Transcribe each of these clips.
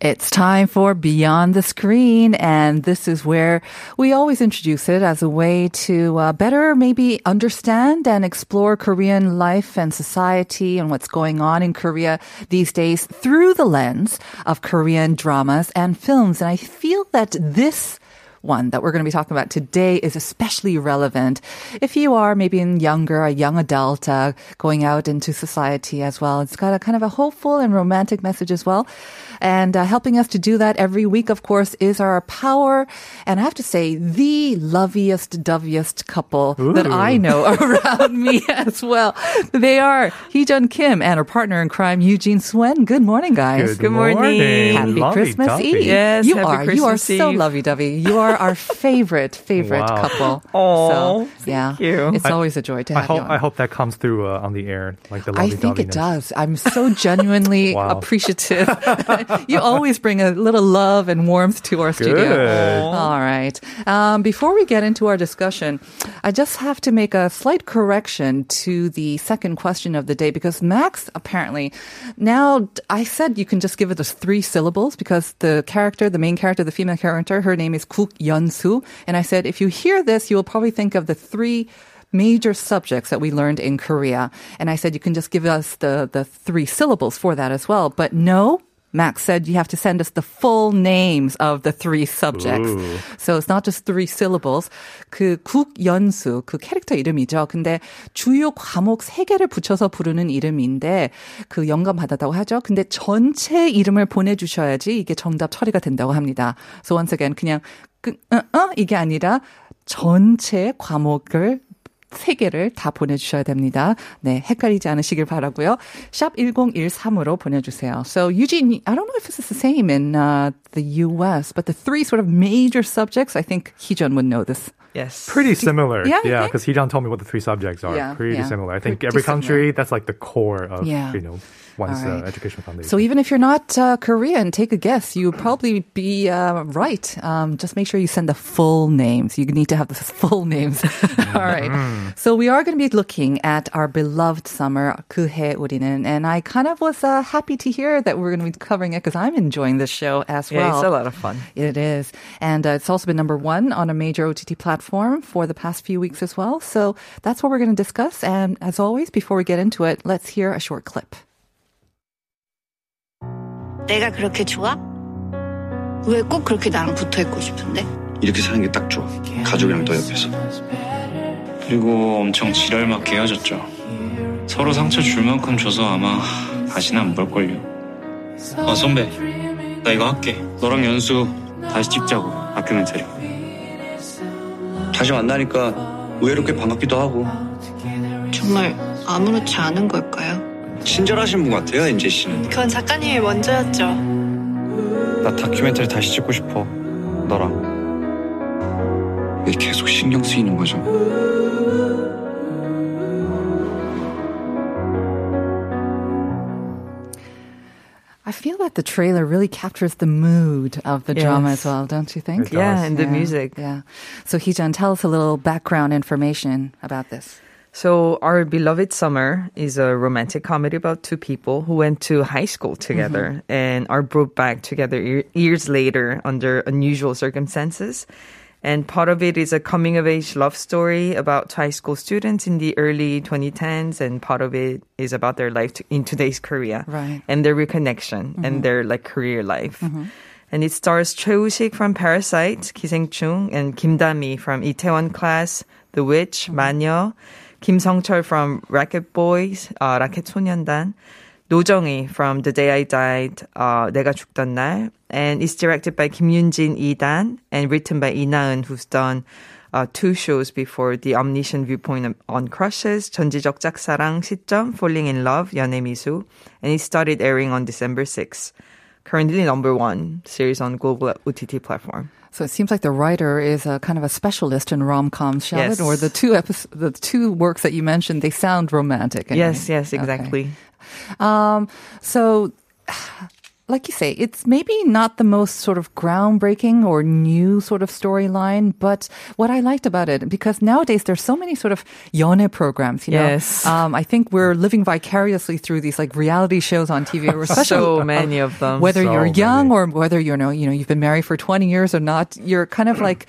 It's time for Beyond the Screen, and this is where we always introduce it as a way to uh, better maybe understand and explore Korean life and society and what's going on in Korea these days through the lens of Korean dramas and films. And I feel that this one that we're going to be talking about today is especially relevant if you are maybe in younger, a young adult, uh, going out into society as well. It's got a kind of a hopeful and romantic message as well. And uh, helping us to do that every week, of course, is our power. And I have to say, the loveliest, doviest couple that I know around me as well. They are Heejun Kim and her partner in crime, Eugene Swen. Good morning, guys. Good morning. Happy Lovey Christmas dovey. Eve. Yes, you happy are. you are so Eve. lovey-dovey. You are our favorite, favorite Wow. couple. Oh, so, yeah, thank you. it's I- always a joy to I have you on. I hope that comes through uh, on the air, like the I think it does. I'm so genuinely Wow. appreciative. you always bring a little love and warmth to our studio. All right. Um, before we get into our discussion, I just have to make a slight correction to the second question of the day because Max apparently now I said you can just give it those three syllables because the character, the main character, the female character, her name is Kuk Yeon-soo, and I said if you hear this, you will probably think of the three major subjects that we learned in Korea. And I said you can just give us the, the three syllables for that as well. But no, Max said you have to send us the full names of the three subjects. So it's not just three syllables. 그 국연수, 그 캐릭터 이름이죠. 근데 주요 과목 세 개를 붙여서 부르는 이름인데 그 영감 받았다고 하죠. 근데 전체 이름을 보내주셔야지 이게 정답 처리가 된다고 합니다. So once again, 그냥 그, 어, 어, 이게 아니라 전체 과목을 세 개를 다 보내주셔야 됩니다. 네, 헷갈리지 않으시길 바라고요. 샵 1013으로 보내주세요. So Eugene, I don't know if this is the same in uh, the U.S., but the three sort of major subjects, I think Heejun would know this. Yes. Pretty similar. Yeah, you yeah, think? because he don't tell me what the three subjects are. Yeah, Pretty yeah. similar. I think Pretty every similar. country, that's like the core of, Yeah. you know, one's All uh, right. education foundation. So even if you're not uh, Korean, take a guess. You'll probably be uh, right. Um, just make sure you send the full names. You need to have the full names. All right. So we are going to be looking at our beloved summer, 그해 우리는, and I kind of was uh, happy to hear that we're going to be covering it because I'm enjoying this show as Yeah, well. it's a lot of fun. It is. And uh, it's also been number one on a major OTT platform for the past few weeks as well. So that's what we're going to discuss. And as always, before we get into it, let's hear a short clip. 내가 그렇게 좋아? 왜 꼭 그렇게 나랑 붙어 있고 싶은데? 이렇게 사는 게 딱 좋아. 가족이랑 너 옆에서. 그리고 엄청 지랄맞게 헤어졌죠. 서로 상처 줄 만큼 줘서 아마 다시는 안 볼걸요. 아 선배, 나 이거 할게. 너랑 연수 다시 찍자고 다큐멘터리. 다시 만나니까 의외로 꽤 반갑기도 하고. 정말 아무렇지 않은 걸까요? 친절하신 분 같아요, 엔제 씨는. 그건 작가님이 먼저였죠. 나 다큐멘터리 다시 찍고 싶어. 너랑. 왜 계속 신경 쓰이는 거죠? I feel that the trailer really captures the mood of the drama Yes. as well, don't you think? Yeah, and the music. Yeah. So Heejun, tell us a little background information about this. So, Our Beloved Summer is a romantic comedy about two people who went to high school together mm-hmm. and are brought back together ye- years later under unusual circumstances. And part of it is a coming of age love story about high school students in the early 2010s, and part of it is about their life to, in today's Korea Right. and their reconnection and mm-hmm. their like career life. Mm-hmm. And it stars Choi Woo-sik from Parasite, Ki Seng-chung, and Kim Da-mi from Itaewon Class, The Witch, 마녀, Kim성철 from Racket Boys, uh, 라켓 소년단, 노정의 from The Day I Died, uh, 내가 죽던 날, and it's directed by Kim Yoon-jin, 이단 and written by 이나은, who's done uh, two shows before the omniscient viewpoint on crushes, 전지적 짝사랑, 시점, falling in love, 연애미수, and it started airing on December 6 currently number one series on global OTT platform. So it seems like the writer is a kind of a specialist in rom-coms, shall Yes. it? Or the two episodes, the two works that you mentioned, they sound romantic. anyway. Yes, yes, Okay. exactly. Um, so, like you say, it's maybe not the most sort of groundbreaking or new sort of storyline, but what I liked about it, because nowadays there's so many sort of yone programs, you know. Yes. Um, I think we're living vicariously through these like reality shows on TV, So many of them. whether So you're young many. or whether you know, you know, you've been married for 20 years or not, you're kind of like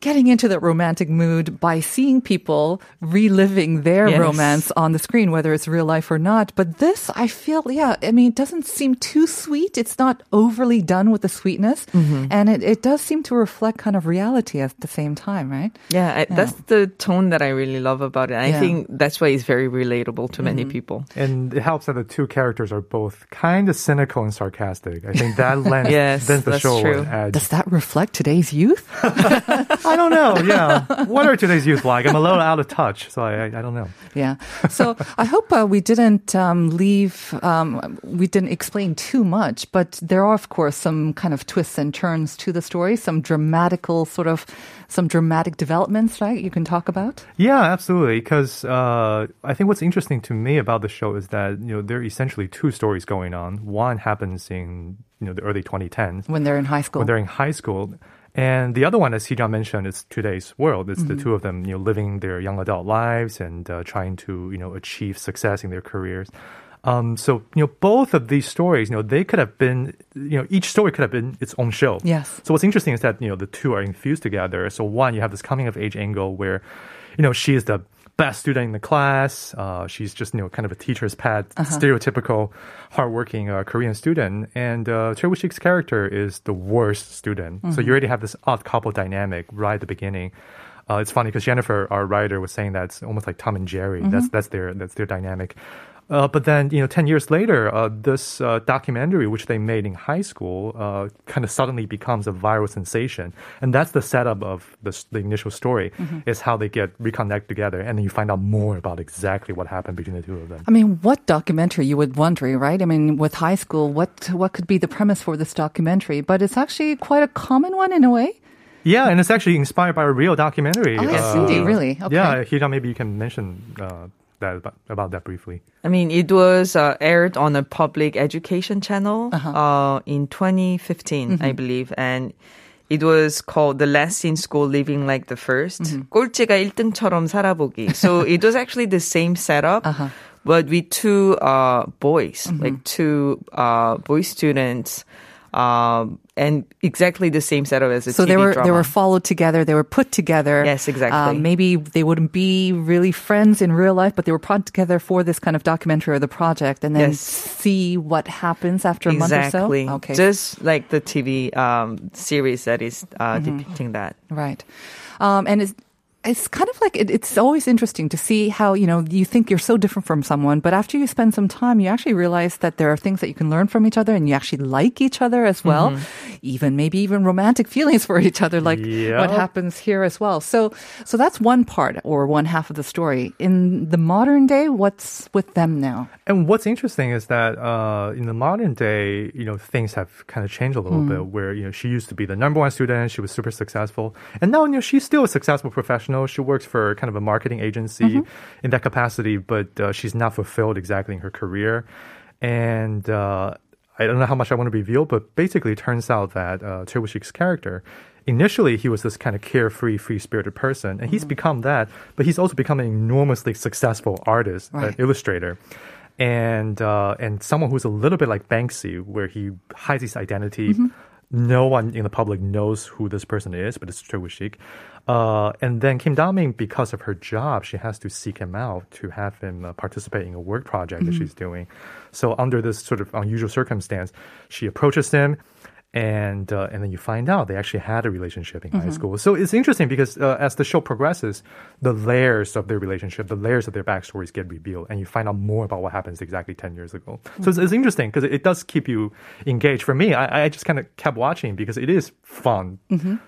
getting into that romantic mood by seeing people reliving their Yes. romance on the screen, whether it's real life or not. But this, I feel, yeah, I mean, it doesn't seem too sweet. It's not overly done with the sweetness. Mm-hmm. And it, it does seem to reflect kind of reality at the same time, right? Yeah, I, that's the tone that I really love about it. I Yeah. think that's why it's very relatable to many people. And it helps that the two characters are both kind of cynical and sarcastic. I think that lends, Yes, lends the that's show true. an edge. Does that reflect today's youth? I don't know. Yeah. what are today's youth like? I'm a little out of touch, so I, I, I don't know. Yeah. So I hope uh, we didn't um, leave, um, we didn't explain too much, but there are, of course, some kind of twists and turns to the story, some dramatical sort of, some dramatic developments, right? You can talk about. Yeah, absolutely. Because uh, I think what's interesting to me about the show is that you know there are essentially two stories going on. One happens in you know the early 2010s When they're in high school. when they're in high school, and the other one, as Hee-Jun mentioned, is today's world. It's the two of them, you know, living their young adult lives and uh, trying to you know achieve success in their careers. Um, so you know, both of these stories, you know, they could have been, you know, each story could have been its own show. Yes. So what's interesting is that you know the two are infused together. So one, you have this coming of age angle where, you know, she is the best student in the class. Uh, she's just you know kind of a teacher's pet, stereotypical, hardworking uh, Korean student. And uh, Choi Woo-shik's character is the worst student. So you already have this odd couple dynamic right at the beginning. Uh, it's funny because Jennifer, our writer, was saying that it's almost like Tom and Jerry. That's that's their that's their dynamic. Uh, but then, you know, 10 years later, uh, this uh, documentary, which they made in high school, uh, kind of suddenly becomes a viral sensation. And that's the setup of the, the initial story, is how they get reconnect together. And then you find out more about exactly what happened between the two of them. I mean, what documentary you would wonder, right? I mean, with high school, what what could be the premise for this documentary? But it's actually quite a common one in a way. Yeah, and it's actually inspired by a real documentary. Oh, I see. Really? Okay. Yeah, Hee-Jun, maybe you can mention uh, that about, about that briefly. I mean, it was uh, aired on a public education channel uh in 2015, I believe, and it was called "The Last in School: Living Like the 1st 꼴찌가 1등처럼 살아보기. So it was actually the same setup, but with two uh, boys, like two uh, boy students. um, and exactly the same setup as a So TV they were drama. they were followed together. They were put together. Yes, exactly. Uh, maybe they wouldn't be really friends in real life, but they were put together for this kind of documentary or the project, and then Yes. see what happens after a month or so. Okay, Just like the TV um, series that is uh, Mm-hmm. depicting that. right. Um, and it's kind of like it, it's always interesting to see how you know you think you're so different from someone, but after you spend some time, you actually realize that there are things that you can learn from each other, and you actually like each other as well. Even maybe even romantic feelings for each other, like what happens here as well. So, so that's one part or one half of the story. In the modern day, what's with them now? And what's interesting is that uh, in the modern day, you know, things have kind of changed a little bit. Where you know she used to be the number one student, she was super successful, and now you know she's still a successful professional. She works for kind of a marketing agency in that capacity, but uh, she's not fulfilled exactly in her career. And uh, I don't know how much I want to reveal, but basically, it turns out that uh, Choi Woo-shik's character. Initially, he was this kind of carefree, free-spirited person, and he's become that. But he's also become an enormously successful artist, an illustrator and uh, and someone who's a little bit like Banksy, where he hides his identity. No one in the public knows who this person is, but it's Choi Woo-shik. Uh, and then Kim Da-min, because of her job, she has to seek him out to have him uh, participate in a work project that she's doing. So under this sort of unusual circumstance, she approaches him and uh, and then you find out they actually had a relationship in high school. So it's interesting because uh, as the show progresses, the layers of their relationship, the layers of their backstories get revealed, and you find out more about what happens exactly ten years ago. So it's, it's interesting because it, it does keep you engaged. For me, I, I just kind of kept watching because it is fun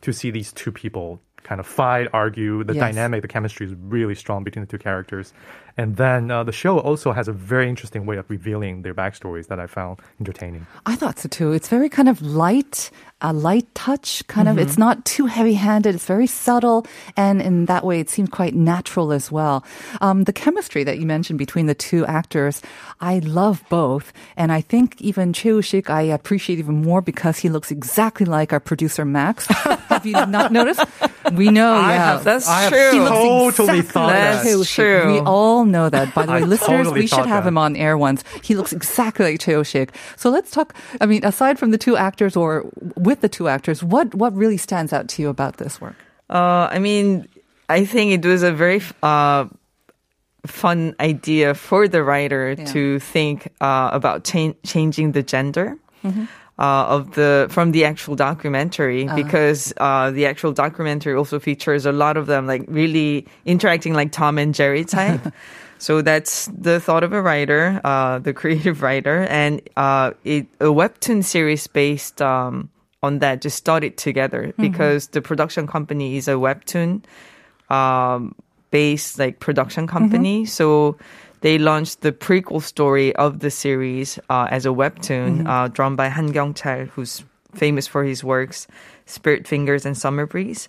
to see these two people kind of fight, argue. The Yes. dynamic, the chemistry is really strong between the two characters. And then uh, the show also has a very interesting way of revealing their backstories that I found entertaining. I thought so too. It's very kind of light, a light touch, kind of. Mhm. It's not too heavy handed. It's very subtle. And in that way, it seemed quite natural as well. Um, the chemistry that you mentioned between the two actors, I love both. And I think even Cheo Shik, I appreciate even more because he looks exactly like our producer Max. have you not noticed? We know, I yeah. have- That's I have true. He looks totally exactly thought that. That's Shik. true. We all know that. By the way, listeners, totally we should have that. him on air once. He looks exactly like Cheo Shik. So let's talk. I mean, aside from the two actors or with the two actors, what what really stands out to you about this work? Uh, I mean, I think it was a very uh, fun idea for the writer Yeah. to think uh, about chan- changing the gender. Mm-hmm. Uh, of the from the actual documentary Uh-huh. because uh, the actual documentary also features a lot of them like really interacting like Tom and Jerry type. so that's the thought of a writer, uh, the creative writer, and uh, it, a webtoon series based um, on that just started together because the production company is a webtoon um, based like production company. So they launched the prequel story of the series uh, as a webtoon uh, drawn by Han Kyung-chal, who's famous for his works Spirit Fingers and Summer Breeze.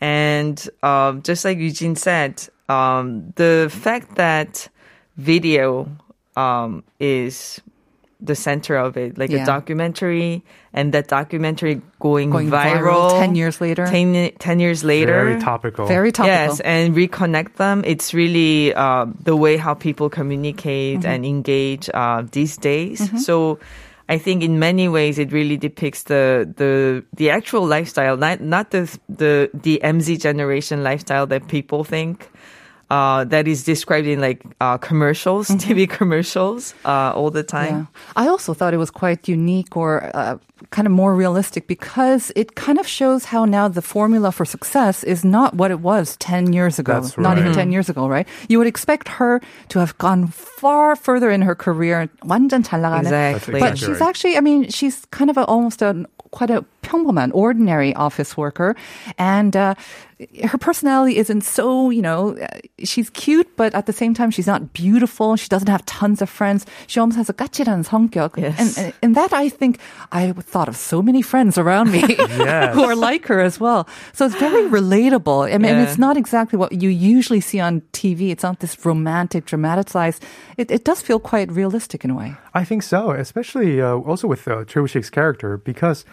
And um, just like Eugene said, um, the fact that video um, is the center of it, like Yeah. a documentary, and that documentary going, Going viral, viral 10 years later. 10, 10 years later. Very topical. Very topical. Yes, and reconnect them. It's really uh, the way how people communicate Mm-hmm. and engage uh, these days. So. I think in many ways it really depicts the the the actual lifestyle, not not the the the MZ generation lifestyle that people think uh, that is described in like uh, commercials, TV commercials uh, all the Mm-hmm. Yeah. time. I also thought it was quite unique or uh, kind of more realistic because it kind of shows how now the formula for success is not what it was 10 years ago. That's Not even right. 10 years ago, right? You would expect her to have gone far further in her career. 완전 잘 나가는. Exactly. But Exactly she's right. actually, I mean, she's kind of a, almost a quite a 평범한, ordinary office worker. And uh, her personality isn't so, you know, uh, she's cute, but at the same time, she's not beautiful. She doesn't have tons of friends. She almost has a 까칠한 성격. Yes. And, and, and that, I think, I thought of so many friends around me Yes. who are like her as well. So it's very relatable. I mean, and Yeah. it's not exactly what you usually see on TV. It's not this romantic, dramatized. It, it does feel quite realistic in a way. I think so, especially uh, also with uh, Cho Shik's character, because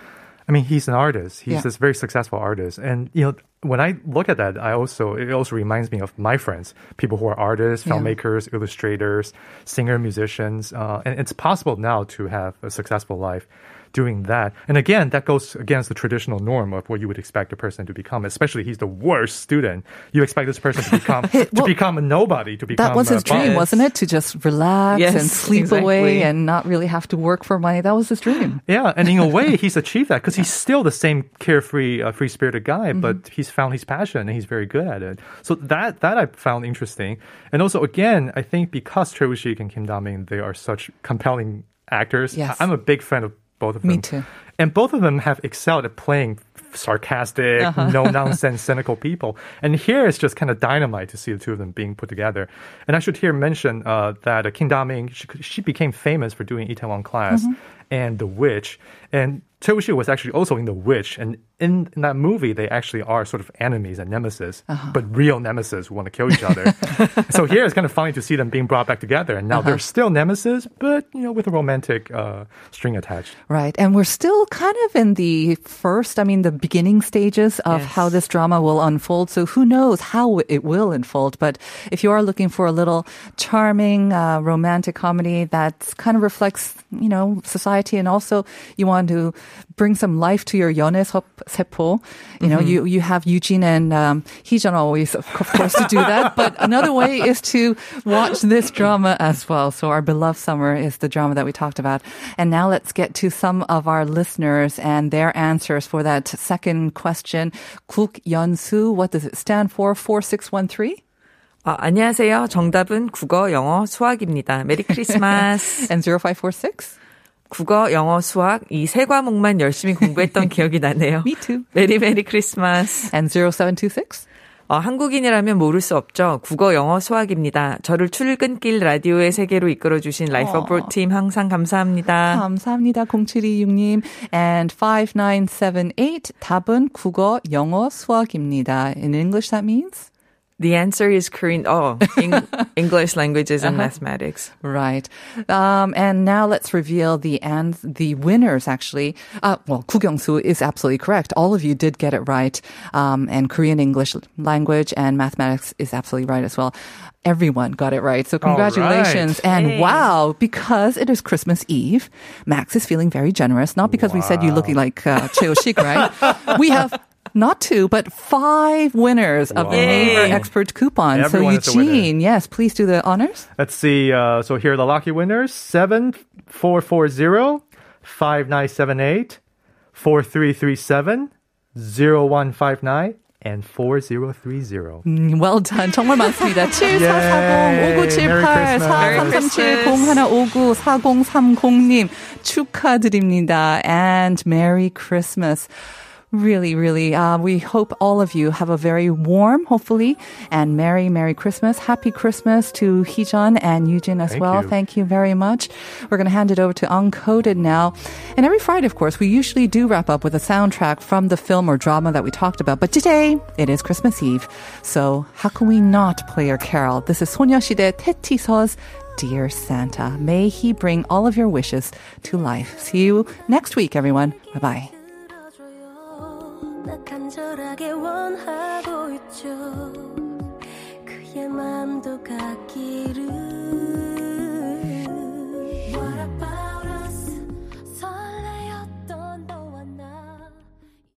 I mean he's an artist. He's Yeah. this very successful artist, and you know when I look at that, I also it also reminds me of my friends, people who are artists, Yeah. filmmakers, illustrators, singer, musicians, uh, and it's possible now to have a successful life doing that. And again, that goes against the traditional norm of what you would expect a person to become. Especially he's the worst student. You expect this person to become to well, become a nobody, to become That was a his dream, wasn't it? To just relax Yes, and sleep exactly. away and not really have to work for money. That was his dream. Yeah, and in a way, he's achieved that because he's still the same carefree, uh, free-spirited guy, but he's found his passion and he's very good at it. So that that I found interesting, and also again, I think because Choi Woo-sik and Kim Da-min, they are such compelling actors. Yes. I'm a big fan of both of them. Me too. And both of them have excelled at playing sarcastic, Uh-huh. no nonsense, cynical people. And here it's just kind of dynamite to see the two of them being put together. And I should here mention uh, that uh, Kim Da-min, she, she became famous for doing Itaewon Class Mm-hmm. and The Witch. And Woo-sik was actually also in The Witch. And in, in that movie, they actually are sort of enemies and nemesis, Uh-huh. but real nemesis who want to kill each other. so here it's kind of funny to see them being brought back together. And now Uh-huh. they're still nemesis, but, you know, with a romantic uh, string attached. Right. And we're still kind of in the first, I mean, the beginning stages of yes. how this drama will unfold. So who knows how it will unfold. But if you are looking for a little charming uh, romantic comedy that kind of reflects, you know, society and also you want to bring some life to your Yones Seppo, you know, mm-hmm. you, you have Eugene and um, Heejun always, of course, to do that. But another way is to watch this drama as well. So our beloved summer is the drama that we talked about. And now let's get to some of our listeners and their answers for that second question. 국연수, what does it stand for? 4613? 아, 안녕하세요. 정답은 국어, 영어, 수학입니다. 메리 크리스마스. And 0546? 국어, 영어, 수학 이 세 과목만 열심히 공부했던 기억이 나네요. Me too. 메리 메리 크리스마스. And 0726? 어, 한국인이라면 모를 수 없죠. 국어, 영어, 수학입니다. 저를 출근길 라디오의 세계로 이끌어주신 라이프 어브로드 팀 항상 감사합니다. 감사합니다. 0726님. And 5978. 답은 국어, 영어, 수학입니다. In English, that means? The answer is Korean. Oh, Eng- English languages and mathematics. Right. Um, and now let's reveal the and the winners. Actually, uh, well, Kugyongsu is absolutely correct. All of you did get it right. Um, and Korean English language and mathematics is absolutely right as well. Everyone got it right. So congratulations. And Hey. wow, because it is Christmas Eve, Max is feeling very generous. Not because we said you looking like uh, Cheo Shik, right? we have not two, but five winners of the Wow. Naver Yay. Expert coupon. Everyone is so a winner. Eugene, yes, please do the honors. Let's see. Uh, so here are the lucky winners: seven four four zero five nine seven eight four three three seven zero one five nine and four zero three zero. 음, well done. 정말 많습니다. 7440, Yay. 5978, Merry 4337, 0159, 4030님 축하드립니다. And Merry Christmas. Really, really. Uh, we hope all of you have a very warm, hopefully, and merry, merry Christmas. Happy Christmas to Heejun and Eugene as Thank well. You. Thank you very much. We're going to hand it over to Uncoded now. And every Friday, of course, we usually do wrap up with a soundtrack from the film or drama that we talked about. But today, it is Christmas Eve. So how can we not play your carol? This is 소녀시대 태티서's Dear Santa. May he bring all of your wishes to life. See you next week, everyone. Bye bye. 나 간절하게 원하고 있죠. 그의 마음도 같기에